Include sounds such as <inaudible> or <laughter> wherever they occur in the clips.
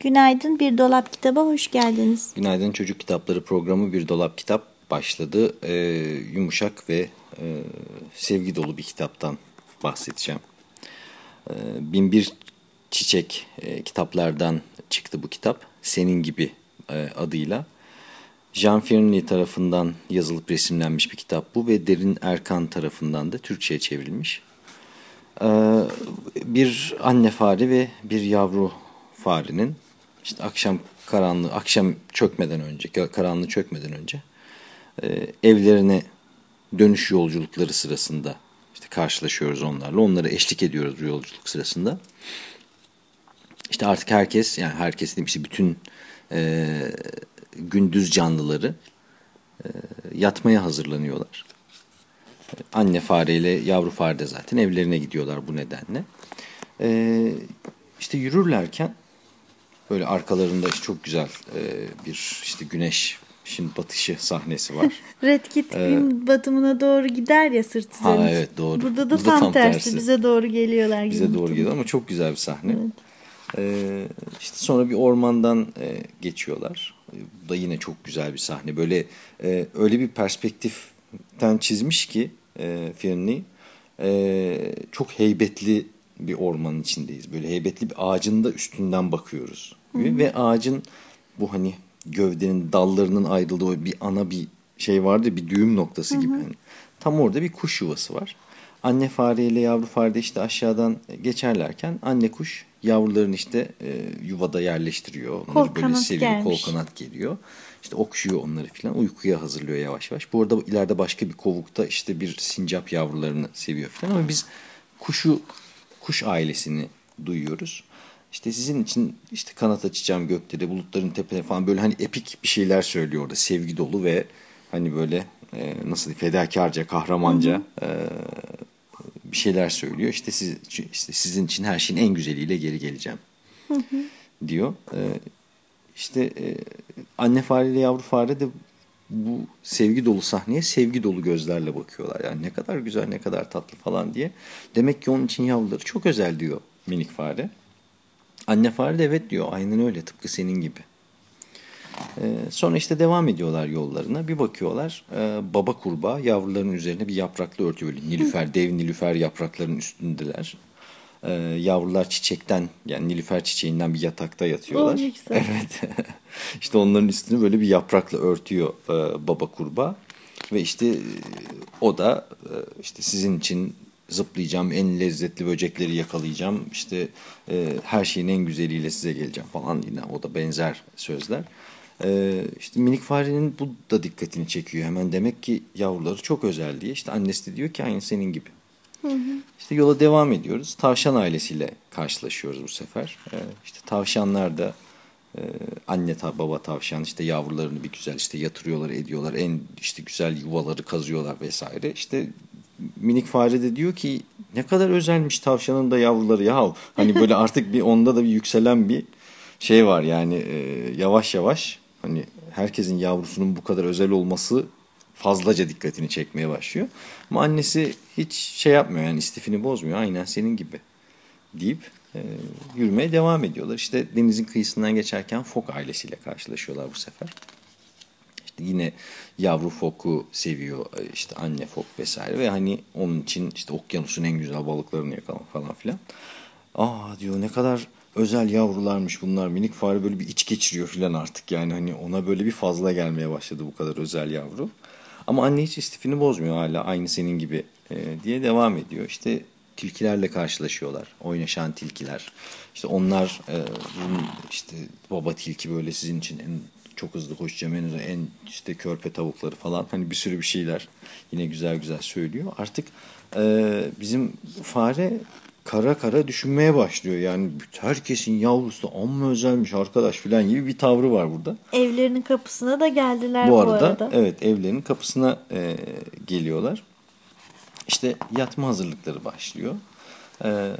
Günaydın Bir Dolap Kitaba hoş geldiniz. Günaydın Çocuk Kitapları programı Bir Dolap Kitap başladı. Ee, yumuşak ve e, sevgi dolu bir kitaptan bahsedeceğim. Ee, Binbir Çiçek e, kitaplardan çıktı bu kitap. Senin gibi e, adıyla. Jean Firnley tarafından yazılıp resimlenmiş bir kitap bu ve Derin Erkan tarafından da Türkçe'ye çevrilmiş. Ee, bir anne fare ve bir yavru farenin işte akşam karanlığı, akşam çökmeden önce, karanlığı çökmeden önce e, evlerine dönüş yolculukları sırasında işte karşılaşıyoruz onlarla. Onlara eşlik ediyoruz bu yolculuk sırasında. İşte artık herkes, yani herkes demiş işte bütün e, gündüz canlıları e, yatmaya hazırlanıyorlar. Anne fareyle yavru fare de zaten evlerine gidiyorlar bu nedenle. E, işte yürürlerken Böyle arkalarında çok güzel e, bir işte güneş şimdi batışı sahnesi var. <laughs> Red Kit ee, gün batımına doğru gider ya sırt Ha evet doğru. Burada da Burada tam, tam tersi. tersi. Bize doğru geliyorlar. Bize doğru geliyor ama çok güzel bir sahne. Evet. Ee, işte sonra bir ormandan e, geçiyorlar. Bu da yine çok güzel bir sahne. Böyle e, öyle bir perspektiften çizmiş ki e, Fionney e, çok heybetli bir ormanın içindeyiz. Böyle heybetli bir ağacın da üstünden bakıyoruz. Hı -hı. Ve ağacın bu hani gövdenin dallarının ayrıldığı bir ana bir şey vardı bir düğüm noktası gibi. Hani tam orada bir kuş yuvası var. Anne fare ile yavru fare de işte aşağıdan geçerlerken anne kuş yavrularını işte e, yuvada yerleştiriyor. Onları kol böyle seviyor. Gelmiş. Kol kanat geliyor. İşte okşuyor onları falan. Uykuya hazırlıyor yavaş yavaş. Bu arada ileride başka bir kovukta işte bir sincap yavrularını seviyor falan. Ama biz kuşu kuş ailesini duyuyoruz. İşte sizin için işte kanat açacağım gökte bulutların tepede falan böyle hani epik bir şeyler söylüyor orada. Sevgi dolu ve hani böyle e, nasıl fedakarca, kahramanca E, bir şeyler söylüyor. İşte, siz, işte sizin için her şeyin en güzeliyle geri geleceğim diyor. E, işte e, anne fare ile yavru fare de bu sevgi dolu sahneye sevgi dolu gözlerle bakıyorlar. Yani ne kadar güzel, ne kadar tatlı falan diye. Demek ki onun için yavruları çok özel diyor minik fare. Anne fare de evet diyor. Aynen öyle tıpkı senin gibi. Ee, sonra işte devam ediyorlar yollarına. Bir bakıyorlar e, baba kurbağa yavruların üzerine bir yapraklı örtü böyle nilüfer, dev nilüfer yapraklarının üstündeler. Ee, yavrular çiçekten yani nilüfer çiçeğinden bir yatakta yatıyorlar. Oh, evet. <laughs> işte onların üstünü böyle bir yaprakla örtüyor e, baba kurbağa. Ve işte e, o da e, işte sizin için zıplayacağım, en lezzetli böcekleri yakalayacağım, işte e, her şeyin en güzeliyle size geleceğim falan yine o da benzer sözler. E, işte minik farenin bu da dikkatini çekiyor hemen demek ki yavruları çok özel diye. İşte annesi de diyor ki aynı senin gibi. Hı hı. İşte yola devam ediyoruz. Tavşan ailesiyle karşılaşıyoruz bu sefer. E, işte tavşanlar da ee, anne ta baba tavşan işte yavrularını bir güzel işte yatırıyorlar ediyorlar en işte güzel yuvaları kazıyorlar vesaire işte minik fare de diyor ki ne kadar özelmiş tavşanın da yavruları ya hani böyle <laughs> artık bir onda da bir yükselen bir şey var yani e, yavaş yavaş hani herkesin yavrusunun bu kadar özel olması fazlaca dikkatini çekmeye başlıyor. Ama annesi hiç şey yapmıyor yani istifini bozmuyor aynen senin gibi deyip e, yürümeye devam ediyorlar. İşte denizin kıyısından geçerken fok ailesiyle karşılaşıyorlar bu sefer. Yine yavru foku seviyor e, işte anne fok vesaire ve hani onun için işte okyanusun en güzel balıklarını yakalamak falan filan. Aa diyor ne kadar özel yavrularmış bunlar minik fare böyle bir iç geçiriyor filan artık yani hani ona böyle bir fazla gelmeye başladı bu kadar özel yavru. Ama anne hiç istifini bozmuyor hala aynı senin gibi e, diye devam ediyor. İşte tilkilerle karşılaşıyorlar. Oynaşan tilkiler. İşte onlar e, işte baba tilki böyle sizin için en çok hızlı koşacağım en en işte körpe tavukları falan hani bir sürü bir şeyler yine güzel güzel söylüyor. Artık e, bizim fare kara kara düşünmeye başlıyor. Yani herkesin yavrusu da amma özelmiş arkadaş filan gibi bir tavrı var burada. Evlerinin kapısına da geldiler bu arada. Bu arada evet evlerinin kapısına e, geliyorlar. İşte yatma hazırlıkları başlıyor. Ee,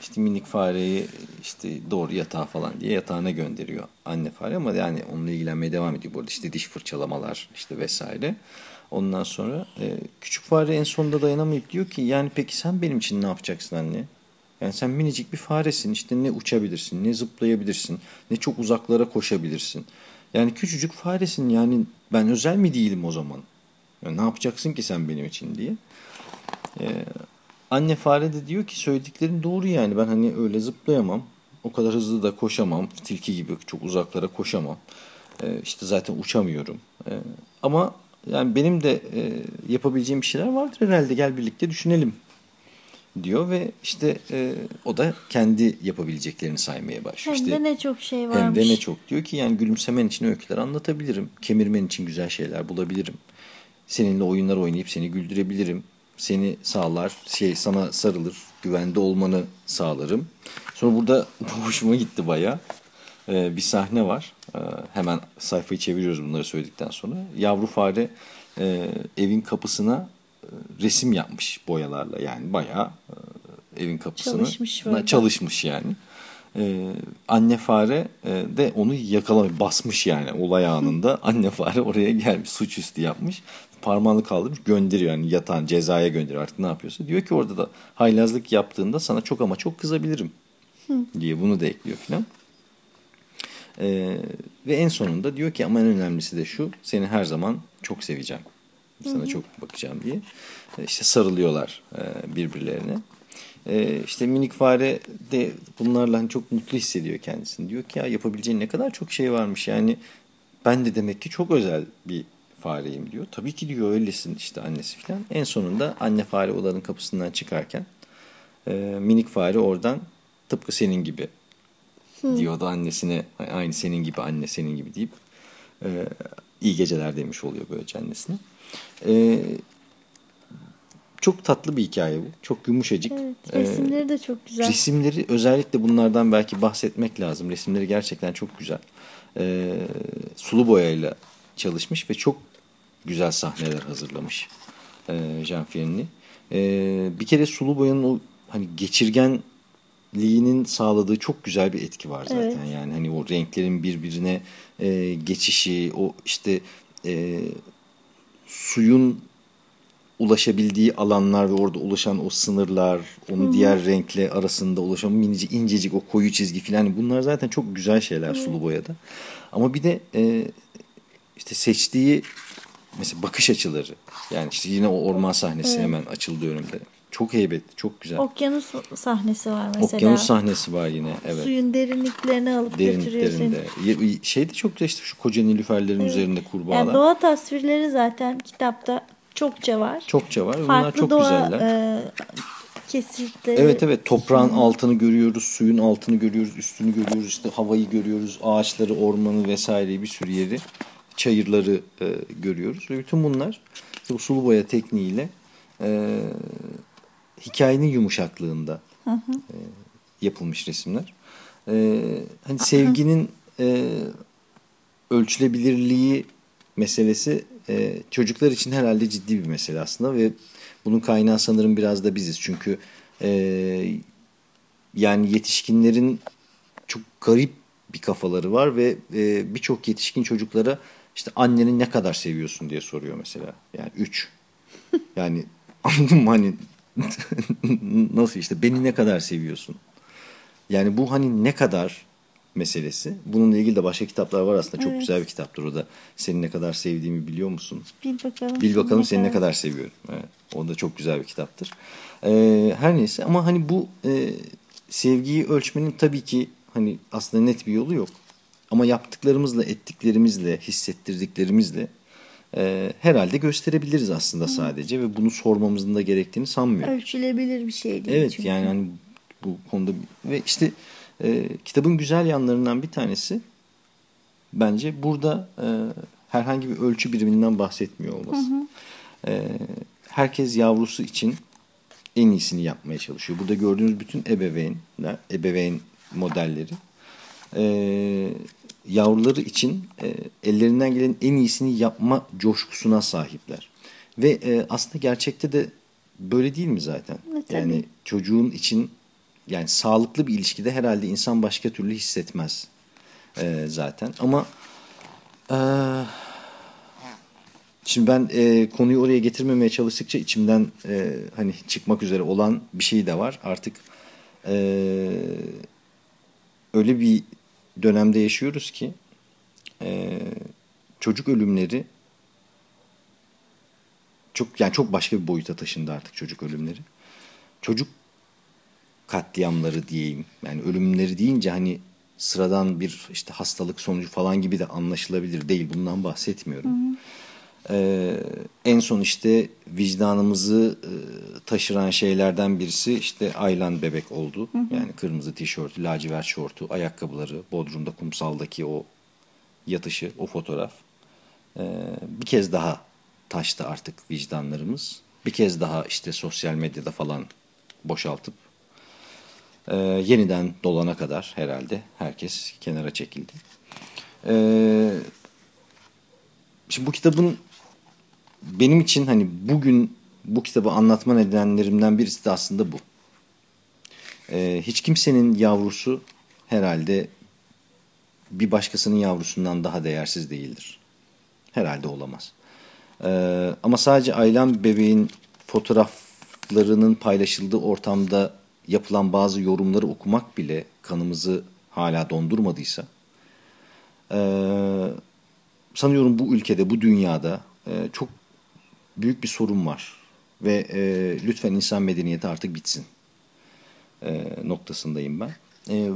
işte minik fareyi işte doğru yatağa falan diye yatağına gönderiyor anne fare ama yani onunla ilgilenmeye devam ediyor. Burada işte diş fırçalamalar işte vesaire. Ondan sonra e, küçük fare en sonunda dayanamayıp diyor ki yani peki sen benim için ne yapacaksın anne? Yani sen minicik bir faresin işte ne uçabilirsin ne zıplayabilirsin ne çok uzaklara koşabilirsin. Yani küçücük faresin yani ben özel mi değilim o zaman? Yani ne yapacaksın ki sen benim için diye. Ee, anne fare de diyor ki söylediklerin doğru yani ben hani öyle zıplayamam. O kadar hızlı da koşamam. Tilki gibi çok uzaklara koşamam. Ee, işte zaten uçamıyorum. Ee, ama yani benim de e, yapabileceğim bir şeyler vardır herhalde gel birlikte düşünelim diyor ve işte e, o da kendi yapabileceklerini saymaya başlıyor. Hem işte, de ne çok şey varmış. Hem de ne çok diyor ki yani gülümsemen için öyküler anlatabilirim. Kemirmen için güzel şeyler bulabilirim. Seninle oyunlar oynayıp seni güldürebilirim. Seni sağlar, şey sana sarılır, güvende olmanı sağlarım. Sonra burada <laughs> hoşuma gitti baya. Ee, bir sahne var. Ee, hemen sayfayı çeviriyoruz bunları söyledikten sonra. Yavru fare e, evin kapısına e, resim yapmış boyalarla. Yani bayağı e, evin kapısını Çalışmış çalışmış yani. Ee, anne fare e, de onu yakalamış, basmış yani olay anında. <laughs> anne fare oraya gelmiş, suçüstü yapmış. Parmağını kaldırmış, gönderiyor yani yatağın cezaya gönderiyor artık ne yapıyorsa. Diyor ki orada da haylazlık yaptığında sana çok ama çok kızabilirim diye bunu da ekliyor filan. Ee, ve en sonunda diyor ki ama en önemlisi de şu seni her zaman çok seveceğim. Sana çok bakacağım diye. Ee, işte sarılıyorlar e, birbirlerine. Ee, işte minik fare de bunlarla hani çok mutlu hissediyor kendisini. Diyor ki ya yapabileceğin ne kadar çok şey varmış. Yani ben de demek ki çok özel bir fareyim diyor. Tabii ki diyor öylesin işte annesi falan. En sonunda anne fare odanın kapısından çıkarken e, minik fare oradan tıpkı senin gibi diyordu annesine aynı senin gibi anne senin gibi deyip e, iyi geceler demiş oluyor böylece annesine. E, çok tatlı bir hikaye bu. Çok yumuşacık. Evet, E, resimleri de çok güzel. Resimleri özellikle bunlardan belki bahsetmek lazım. Resimleri gerçekten çok güzel. E, sulu boyayla çalışmış ve çok güzel sahneler hazırlamış e, Jean Fierny. E, bir kere sulu boyanın o hani geçirgenliğinin sağladığı çok güzel bir etki var zaten. Evet. Yani hani o renklerin birbirine e, geçişi, o işte e, suyun ulaşabildiği alanlar ve orada ulaşan o sınırlar, onun diğer renkle arasında ulaşan minicik incecik o koyu çizgi filan hani bunlar zaten çok güzel şeyler sulu boyada. Ama bir de e, işte seçtiği mesela bakış açıları yani işte yine o orman sahnesi Evet. hemen açıldı önümde. Çok heybetli, çok güzel. Okyanus sahnesi var mesela. Okyanus sahnesi var yine. Evet. Suyun derinliklerini alıp götürüyor. Derinliklerinde. Ye- Şey de çok güzel işte şu koca nilüferlerin üzerinde kurbağalar. Yani doğa tasvirleri zaten kitapta çokça var. Çokça var. ve Bunlar Farklı çok doğa güzeller. e, kesitleri. Evet evet toprağın altını görüyoruz, suyun altını görüyoruz, üstünü görüyoruz, işte havayı görüyoruz, ağaçları, ormanı vesaireyi bir sürü yeri, çayırları e, görüyoruz. Ve bütün bunlar işte bu sulu boya tekniğiyle e, hikayenin yumuşaklığında e, yapılmış resimler. E, hani sevginin e, ölçülebilirliği meselesi e, çocuklar için herhalde ciddi bir mesele aslında ve bunun kaynağı sanırım biraz da biziz. Çünkü e, yani yetişkinlerin çok garip bir kafaları var ve e, birçok yetişkin çocuklara işte anneni ne kadar seviyorsun diye soruyor mesela. Yani üç. Yani <laughs> anladın mı hani <laughs> nasıl işte beni ne kadar seviyorsun? Yani bu hani ne kadar meselesi. Bununla ilgili de başka kitaplar var aslında. Çok Evet. güzel bir kitaptır o da. Seni ne kadar sevdiğimi biliyor musun? Bil bakalım. Bil bakalım seni ne kadar seviyorum. Evet, o da çok güzel bir kitaptır. Ee, her neyse ama hani bu e, sevgiyi ölçmenin tabii ki hani aslında net bir yolu yok. Ama yaptıklarımızla, ettiklerimizle, hissettirdiklerimizle e, herhalde gösterebiliriz aslında sadece ve bunu sormamızın da gerektiğini sanmıyorum. Ölçülebilir bir şey değil Evet çünkü. yani hani bu konuda ve işte e, kitabın güzel yanlarından bir tanesi bence burada e, herhangi bir ölçü biriminden bahsetmiyor olması. E, herkes yavrusu için en iyisini yapmaya çalışıyor. Burada gördüğünüz bütün ebeveynler, ebeveyn modelleri e, yavruları için e, ellerinden gelen en iyisini yapma coşkusuna sahipler. Ve e, aslında gerçekte de böyle değil mi zaten? E, tabii. yani çocuğun için yani sağlıklı bir ilişkide herhalde insan başka türlü hissetmez e, zaten. Ama e, şimdi ben e, konuyu oraya getirmemeye çalıştıkça içimden e, hani çıkmak üzere olan bir şey de var. Artık Ee, öyle bir dönemde yaşıyoruz ki e, çocuk ölümleri çok yani çok başka bir boyuta taşındı artık çocuk ölümleri. Çocuk katliamları diyeyim. Yani ölümleri deyince hani sıradan bir işte hastalık sonucu falan gibi de anlaşılabilir değil. Bundan bahsetmiyorum. Hı hı. Ee, en son işte vicdanımızı e, taşıran şeylerden birisi işte Aylan bebek oldu. Hı hı. Yani kırmızı tişörtü, lacivert şortu, ayakkabıları, Bodrum'da kumsaldaki o yatışı, o fotoğraf. Ee, bir kez daha taştı artık vicdanlarımız. Bir kez daha işte sosyal medyada falan boşaltıp e, yeniden dolana kadar herhalde herkes kenara çekildi. E, şimdi bu kitabın benim için hani bugün bu kitabı anlatma nedenlerimden birisi de aslında bu. E, hiç kimsenin yavrusu herhalde bir başkasının yavrusundan daha değersiz değildir. Herhalde olamaz. Ee, ama sadece ailem bebeğin fotoğraflarının paylaşıldığı ortamda yapılan bazı yorumları okumak bile kanımızı hala dondurmadıysa e, sanıyorum bu ülkede, bu dünyada e, çok büyük bir sorun var. Ve e, lütfen insan medeniyeti artık bitsin e, noktasındayım ben. E,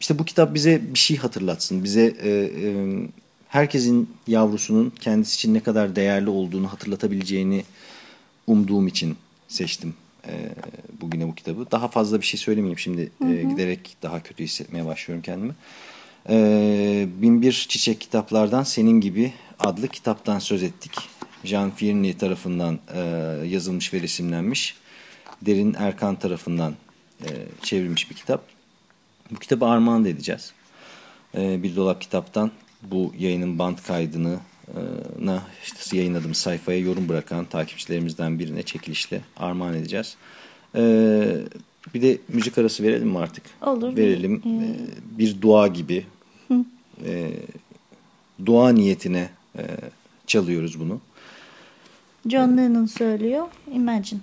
işte bu kitap bize bir şey hatırlatsın. Bize e, e, herkesin yavrusunun kendisi için ne kadar değerli olduğunu hatırlatabileceğini umduğum için seçtim e, bugüne bu kitabı. Daha fazla bir şey söylemeyeyim şimdi hı hı. E, giderek daha kötü hissetmeye başlıyorum kendimi. E, Binbir Çiçek Kitaplardan Senin Gibi adlı kitaptan söz ettik. Jean Firni tarafından e, yazılmış ve resimlenmiş. Derin Erkan tarafından e, çevrilmiş bir kitap. Bu kitabı armağan edeceğiz. E, bir dolap kitaptan bu yayının band kaydını na işte yayınladığımız sayfaya yorum bırakan takipçilerimizden birine çekilişle armağan edeceğiz. Ee, bir de müzik arası verelim mi artık? Olur. Verelim. Ee, bir dua gibi. Ee, dua niyetine e, çalıyoruz bunu. John Lennon söylüyor. Imagine.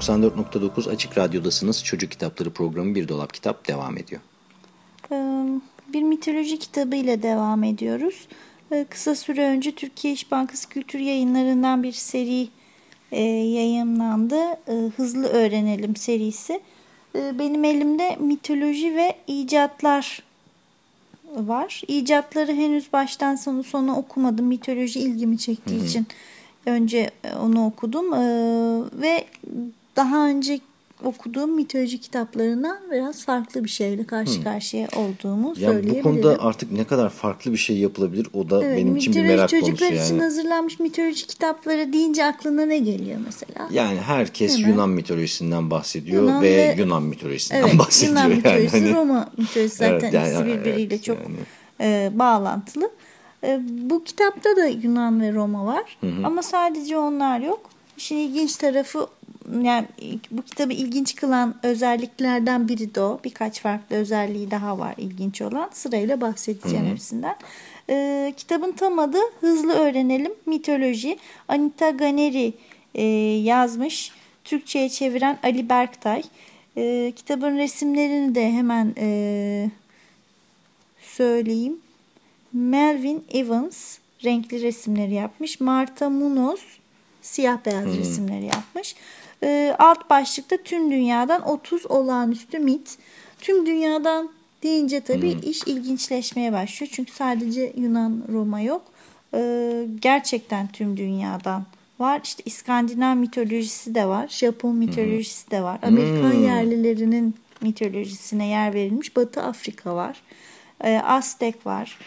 94.9 Açık Radyo'dasınız. Çocuk Kitapları programı Bir Dolap Kitap devam ediyor. Bir mitoloji kitabı ile devam ediyoruz. Kısa süre önce Türkiye İş Bankası Kültür Yayınları'ndan bir seri yayınlandı. Hızlı Öğrenelim serisi. Benim elimde mitoloji ve icatlar var. İcatları henüz baştan sona sona okumadım. Mitoloji ilgimi çektiği Hı -hı. için önce onu okudum. Ve daha önce okuduğum mitoloji kitaplarından biraz farklı bir şeyle karşı hmm. karşıya olduğumu yani söyleyebilirim. Bu konuda artık ne kadar farklı bir şey yapılabilir o da evet, benim için bir merak konusu. Çocuklar için hazırlanmış mitoloji kitapları deyince aklına ne geliyor mesela? Yani herkes Hemen. Yunan mitolojisinden bahsediyor Yunan ve, ve Yunan mitolojisinden evet, bahsediyor. Yunan mitolojisi, yani. Roma mitolojisi zaten evet, yani, ikisi birbiriyle evet, çok yani. e, bağlantılı. E, bu kitapta da Yunan ve Roma var hı hı. ama sadece onlar yok. İşin ilginç tarafı yani bu kitabı ilginç kılan özelliklerden biri de o. Birkaç farklı özelliği daha var ilginç olan. Sırayla bahsedeceğim Hı-hı. hepsinden. Ee, kitabın tam adı Hızlı Öğrenelim Mitoloji. Anita Ganeri e, yazmış. Türkçe'ye çeviren Ali Berktay. E, kitabın resimlerini de hemen e, söyleyeyim. Melvin Evans renkli resimleri yapmış. Marta Munoz siyah beyaz hmm. resimleri yapmış. E, alt başlıkta tüm dünyadan 30 olağanüstü mit. Tüm dünyadan deyince tabii hmm. iş ilginçleşmeye başlıyor. Çünkü sadece Yunan, Roma yok. E, gerçekten tüm dünyadan var. İşte İskandinav mitolojisi de var. Japon mitolojisi hmm. de var. Amerikan hmm. yerlilerinin mitolojisine yer verilmiş. Batı Afrika var. E, Aztek var.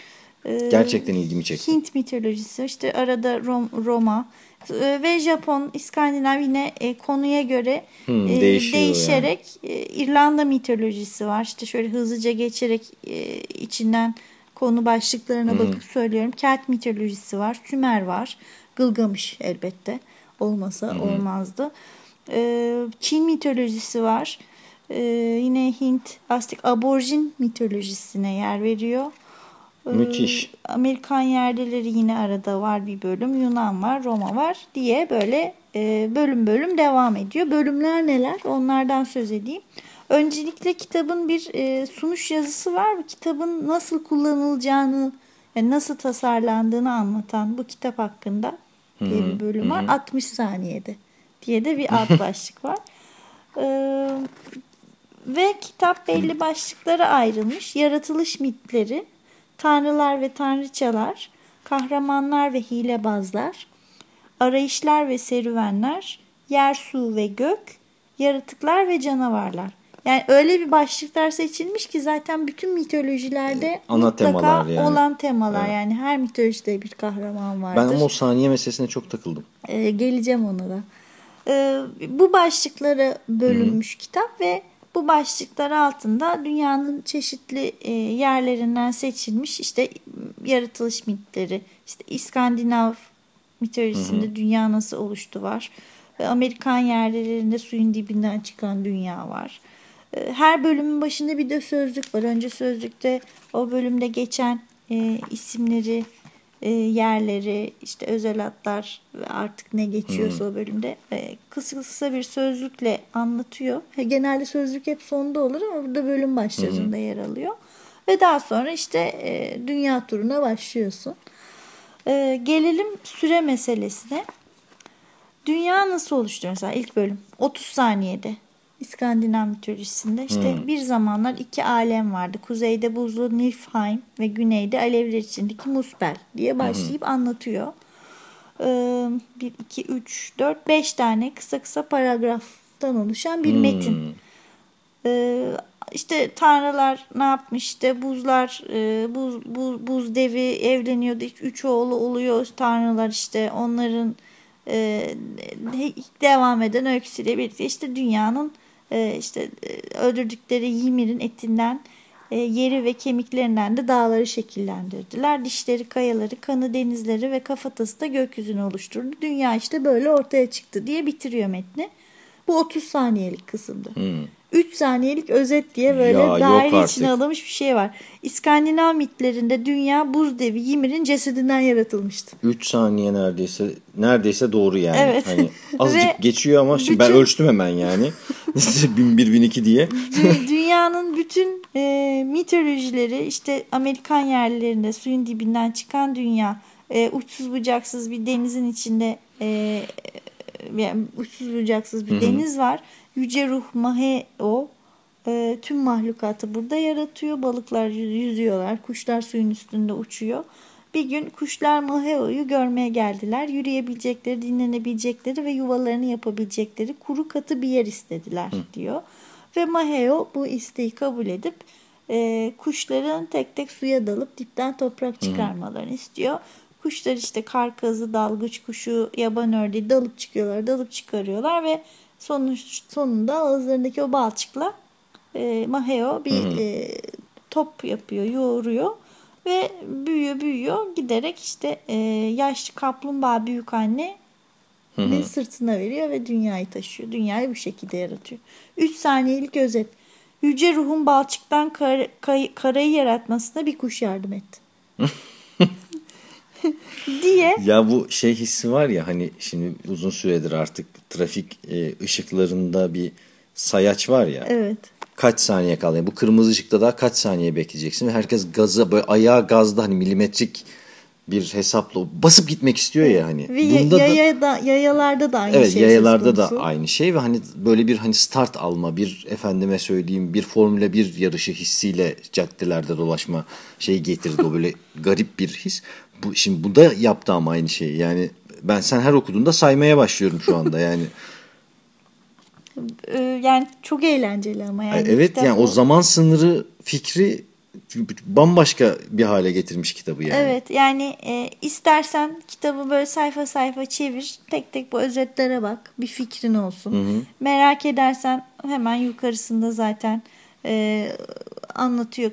Gerçekten ilgimi çekti. Hint mitolojisi. işte arada Rom, Roma. Ee, ve Japon, İskandinav yine e, konuya göre hmm, e, değişerek yani. e, İrlanda mitolojisi var. İşte şöyle hızlıca geçerek e, içinden konu başlıklarına hmm. bakıp söylüyorum. Kelt mitolojisi var, Sümer var, Gılgamış elbette olmasa hmm. olmazdı. E, Çin mitolojisi var. E, yine Hint, Aztek, aborjin mitolojisine yer veriyor. Müthiş. Amerikan yerlileri yine arada var bir bölüm. Yunan var, Roma var diye böyle e, bölüm bölüm devam ediyor. Bölümler neler? Onlardan söz edeyim. Öncelikle kitabın bir e, sunuş yazısı var. Bu kitabın nasıl kullanılacağını, nasıl tasarlandığını anlatan bu kitap hakkında diye bir bölüm var. 60 saniyede diye de bir alt <laughs> başlık var. Ee, ve kitap belli başlıklara ayrılmış. Yaratılış mitleri, tanrılar ve tanrıçalar, kahramanlar ve hilebazlar, arayışlar ve serüvenler, yer, su ve gök, yaratıklar ve canavarlar. Yani öyle bir başlıklar seçilmiş ki zaten bütün mitolojilerde Ana mutlaka yani. olan temalar. Evet. Yani her mitolojide bir kahraman vardır. Ben ama o saniye meselesine çok takıldım. Ee, geleceğim ona da. Ee, bu başlıklara bölünmüş Hı-hı. kitap ve bu başlıklar altında dünyanın çeşitli e, yerlerinden seçilmiş işte yaratılış mitleri, işte İskandinav mitolojisinde hı hı. dünya nasıl oluştu var. Amerikan yerlerinde suyun dibinden çıkan dünya var. E, her bölümün başında bir de sözlük var. Önce sözlükte o bölümde geçen e, isimleri e, yerleri, işte özel ve artık ne geçiyorsa hmm. o bölümde e, kısa kısa bir sözlükle anlatıyor. Genelde sözlük hep sonda olur ama burada bölüm başlarında hmm. yer alıyor. Ve daha sonra işte e, dünya turuna başlıyorsun. Gelelim süre meselesine. Dünya nasıl oluştu mesela ilk bölüm? 30 saniyede. İskandinav mitolojisinde işte hmm. bir zamanlar iki alem vardı. Kuzeyde buzlu Niflheim ve güneyde alevler içindeki Muspel diye başlayıp hmm. anlatıyor. Ee, bir, iki, üç, dört, beş tane kısa kısa paragraftan oluşan bir hmm. metin. Ee, işte tanrılar ne yapmış işte buzlar e, buz, buz, buz devi evleniyordu. Üç oğlu oluyor tanrılar işte onların e, devam eden öyküsüyle birlikte işte dünyanın e, işte öldürdükleri Ymir'in etinden e, yeri ve kemiklerinden de dağları şekillendirdiler. Dişleri, kayaları, kanı, denizleri ve kafatası da gökyüzünü oluşturdu. Dünya işte böyle ortaya çıktı diye bitiriyor metni. Bu 30 saniyelik kısımdı. Hmm. 3 saniyelik özet diye böyle Ya, daire içine alınmış bir şey var. İskandinav mitlerinde dünya buz devi Ymir'in cesedinden yaratılmıştı. 3 saniye neredeyse neredeyse doğru yani. Evet. Hani <laughs> azıcık Ve geçiyor ama şimdi ben bütün- ölçtüm hemen yani. <laughs> 1001 1002 diye. <laughs> Dü- Dünyanın bütün e, mitolojileri işte Amerikan yerlerinde suyun dibinden çıkan dünya e, uçsuz bucaksız bir denizin içinde e, yani uçsuz bucaksız bir deniz var. Yüce ruh Maheo e, tüm mahlukatı burada yaratıyor. Balıklar yü- yüzüyorlar. Kuşlar suyun üstünde uçuyor. Bir gün kuşlar Maheo'yu görmeye geldiler. Yürüyebilecekleri, dinlenebilecekleri ve yuvalarını yapabilecekleri kuru katı bir yer istediler diyor. Ve Maheo bu isteği kabul edip e, kuşların tek tek suya dalıp dipten toprak çıkarmalarını istiyor. Kuşlar işte karkazı, dalgıç kuşu, yaban ördeği dalıp çıkıyorlar, dalıp çıkarıyorlar ve sonuç, sonunda ağızlarındaki o balçıkla e, Maheo bir e, top yapıyor, yoğuruyor ve büyüyor büyüyor giderek işte e, yaşlı kaplumbağa büyük anne ve sırtına veriyor ve dünyayı taşıyor. Dünyayı bu şekilde yaratıyor. 3 saniyelik özet. Yüce ruhun balçıktan kar, kay- karayı yaratmasına bir kuş yardım etti. <laughs> <laughs> diye Ya bu şey hissi var ya hani şimdi uzun süredir artık trafik e, ışıklarında bir sayaç var ya. evet. Kaç saniye kaldı? Yani bu kırmızı ışıkta daha kaç saniye bekleyeceksin? Herkes gaza böyle ayağı gazda hani milimetrik bir hesapla basıp gitmek istiyor ya hani. Ve Bunda da yaya da, yayalarda da aynı Evet şey yayalarda söz da aynı şey ve hani böyle bir hani start alma bir efendime söyleyeyim bir Formula 1 yarışı hissiyle caddelerde dolaşma şey getirdi o böyle garip bir his. Bu şimdi bu da yaptı ama aynı şeyi. Yani ben sen her okuduğunda saymaya başlıyorum şu anda yani. <laughs> Ee, yani çok eğlenceli ama yani. evet yani o zaman sınırı fikri bambaşka bir hale getirmiş kitabı yani. Evet yani e, istersen kitabı böyle sayfa sayfa çevir. Tek tek bu özetlere bak. Bir fikrin olsun. Merak edersen hemen yukarısında zaten e, anlatıyor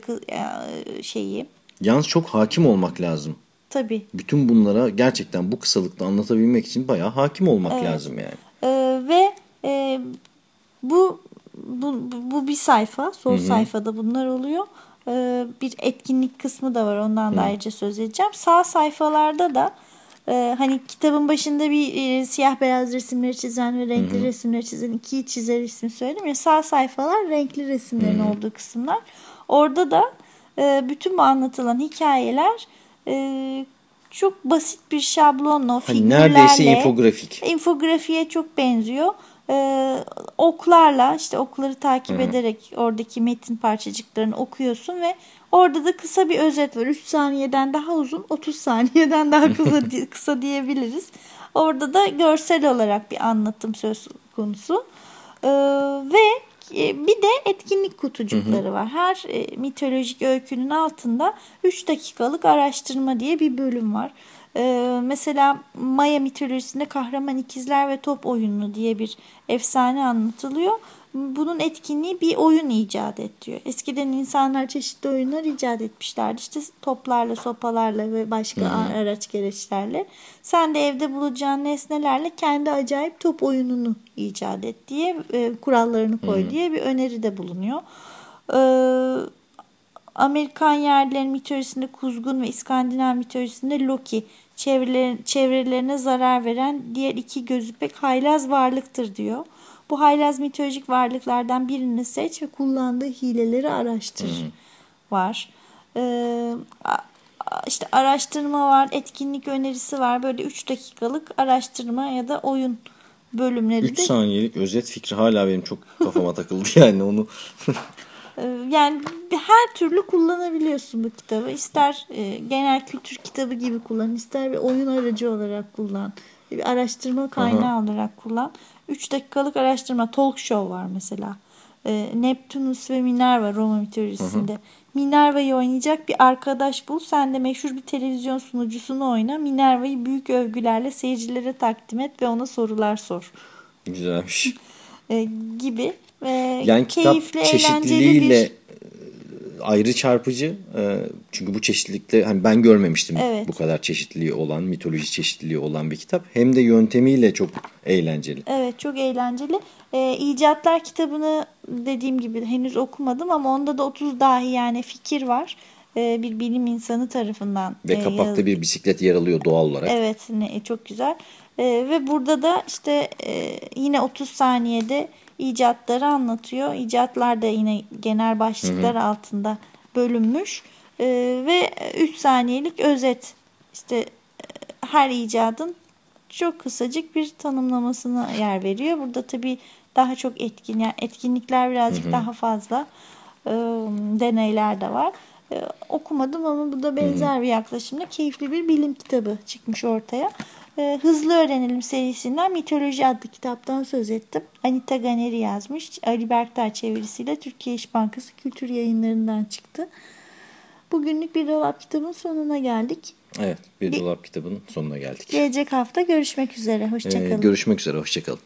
şeyi. Yalnız çok hakim olmak lazım. Tabii. Bütün bunlara gerçekten bu kısalıkta anlatabilmek için bayağı hakim olmak lazım yani. E, ve e, bu, bu bu bir sayfa. Sol sayfada bunlar oluyor. E, bir etkinlik kısmı da var. Ondan da ayrıca söz edeceğim. Sağ sayfalarda da e, hani kitabın başında bir e, siyah beyaz resimleri çizen ve renkli resimleri çizen iki çizer ismi söyledim ya. Sağ sayfalar renkli resimlerin olduğu kısımlar. Orada da e, bütün bu anlatılan hikayeler e, çok basit bir şablonla, Hani figürlerle, neredeyse infografik. infografiye çok benziyor. Ee, oklarla işte okları takip ederek oradaki metin parçacıklarını okuyorsun ve orada da kısa bir özet var. 3 saniyeden daha uzun, 30 saniyeden daha <laughs> kısa, kısa diyebiliriz. Orada da görsel olarak bir anlatım söz konusu. Ee, ve bir de etkinlik kutucukları var. Her e, mitolojik öykünün altında 3 dakikalık araştırma diye bir bölüm var. Ee, mesela Maya mitolojisinde kahraman ikizler ve top oyunu diye bir efsane anlatılıyor. Bunun etkinliği bir oyun icat et diyor. Eskiden insanlar çeşitli oyunlar icat etmişlerdi. İşte toplarla, sopalarla ve başka araç gereçlerle. Sen de evde bulacağın nesnelerle kendi acayip top oyununu icat et diye e, kurallarını koy diye bir öneride bulunuyor. Ee, Amerikan yerlilerin mitolojisinde Kuzgun ve İskandinav mitolojisinde Loki çevreler, çevrelerine zarar veren diğer iki gözü pek haylaz varlıktır diyor. Bu haylaz mitolojik varlıklardan birini seç ve kullandığı hileleri araştır var. Ee, işte araştırma var, etkinlik önerisi var. Böyle 3 dakikalık araştırma ya da oyun bölümleri 3 de saniyelik özet fikri hala benim çok kafama takıldı <laughs> yani onu. Ee, Yani her türlü kullanabiliyorsun bu kitabı. İster e, genel kültür kitabı gibi kullan, ister bir oyun aracı olarak kullan, bir araştırma kaynağı olarak kullan. 3 dakikalık araştırma, talk show var mesela. Ee, Neptunus ve Minerva Roma mitolojisinde. Minerva'yı oynayacak bir arkadaş bul. Sen de meşhur bir televizyon sunucusunu oyna. Minerva'yı büyük övgülerle seyircilere takdim et ve ona sorular sor. Güzelmiş. <laughs> Ee, gibi. Ve Yani kitap keyifli, eğlenceli çeşitliliğiyle bir e, ayrı çarpıcı. E, çünkü bu çeşitlilikte hani ben görmemiştim Evet. bu kadar çeşitliliği olan, mitoloji çeşitliliği olan bir kitap. Hem de yöntemiyle çok eğlenceli. Evet çok eğlenceli. Ee, İcatlar kitabını dediğim gibi henüz okumadım ama onda da 30 dahi yani fikir var. Ee, bir bilim insanı tarafından. Ve e, kapakta bir bisiklet yer alıyor doğal olarak. Evet ne, çok güzel. Ee, ve burada da işte e, yine 30 saniyede icatları anlatıyor. İcatlar da yine genel başlıklar altında bölünmüş. Ee, ve 3 saniyelik özet işte e, her icadın çok kısacık bir tanımlamasına yer veriyor. Burada tabii daha çok etkin, yani etkinlikler birazcık daha fazla. Ee, deneyler de var. Ee, okumadım ama bu da benzer bir yaklaşımla keyifli bir bilim kitabı çıkmış ortaya. Ee, Hızlı Öğrenelim serisinden Mitoloji adlı kitaptan söz ettim. Anita Ganeri yazmış. Ali Berktay çevirisiyle Türkiye İş Bankası Kültür Yayınları'ndan çıktı. Bugünlük bir dolap kitabın sonuna geldik. Evet, bir dolap kitabının sonuna geldik. Gelecek hafta görüşmek üzere. Ee, Hoşçakalın. görüşmek üzere, hoşçakalın.